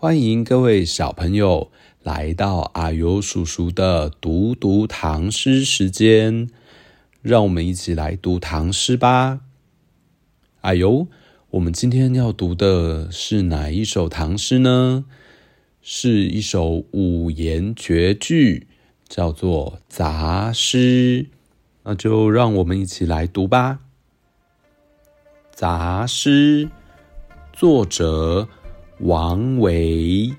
欢迎各位小朋友来到阿尤叔叔的读读唐诗时间，让我们一起来读唐诗吧。阿尤，我们今天要读的是哪一首唐诗呢？是一首五言绝句，叫做《杂诗》。那就让我们一起来读吧。《杂诗》作者。王维，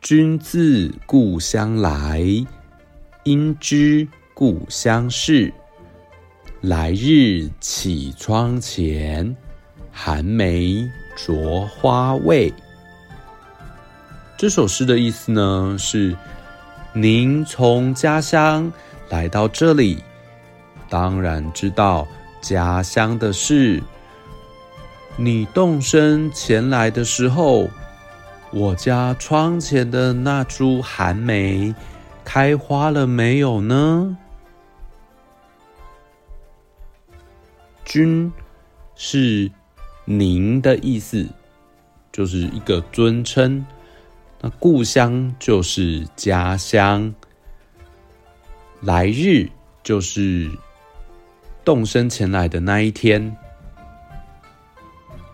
君自故乡来，应知故乡事。来日绮窗前，寒梅著花未？这首诗的意思呢，是您从家乡来到这里，当然知道家乡的事。你动身前来的时候，我家窗前的那株寒梅开花了没有呢？君是您的意思，就是一个尊称。那故乡就是家乡，来日就是动身前来的那一天。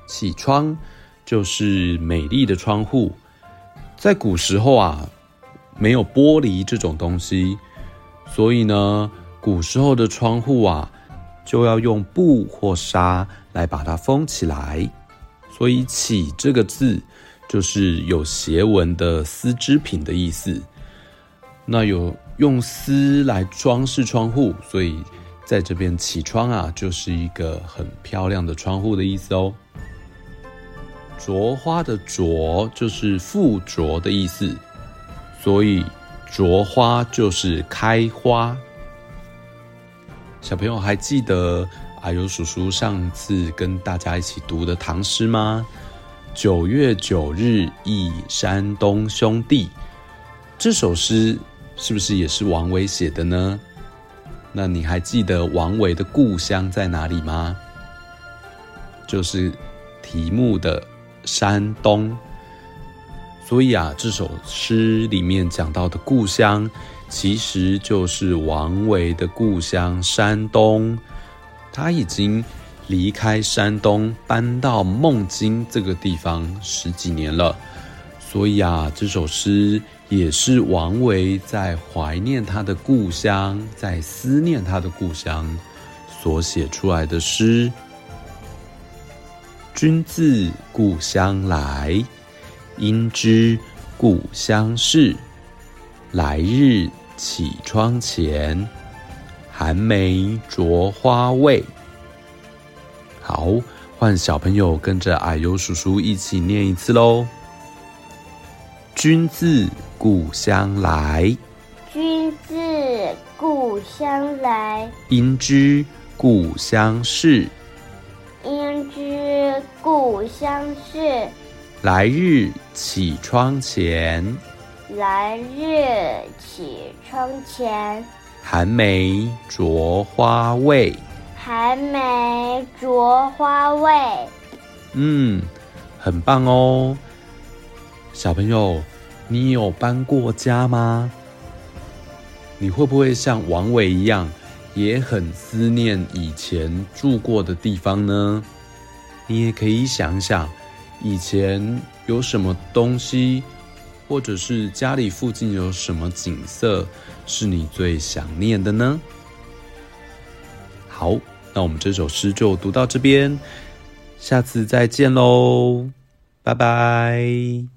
起窗就是美丽的窗户，在古时候啊，没有玻璃这种东西，所以呢，古时候的窗户啊，就要用布或纱来把它封起来。所以“起”这个字就是有斜纹的丝织品的意思。那有用丝来装饰窗户，所以在这边“起窗”啊，就是一个很漂亮的窗户的意思哦。着花的“着”就是附着的意思，所以着花就是开花。小朋友还记得啊呦叔叔上次跟大家一起读的唐诗吗？九月九日忆山东兄弟，这首诗是不是也是王维写的呢？那你还记得王维的故乡在哪里吗？就是题目的。山东，所以啊，这首诗里面讲到的故乡，其实就是王维的故乡山东。他已经离开山东，搬到孟津这个地方十几年了。所以啊，这首诗也是王维在怀念他的故乡，在思念他的故乡所写出来的诗。君自故乡来，应知故乡事。来日绮窗前，寒梅著花未？好，换小朋友跟着矮优叔叔一起念一次喽。君自故乡来，君自故乡来，应知故乡事。故乡事，来日起窗前。来日起窗前，寒梅着花未？寒梅着花未？嗯，很棒哦，小朋友，你有搬过家吗？你会不会像王维一样，也很思念以前住过的地方呢？你也可以想想，以前有什么东西，或者是家里附近有什么景色，是你最想念的呢？好，那我们这首诗就读到这边，下次再见喽，拜拜。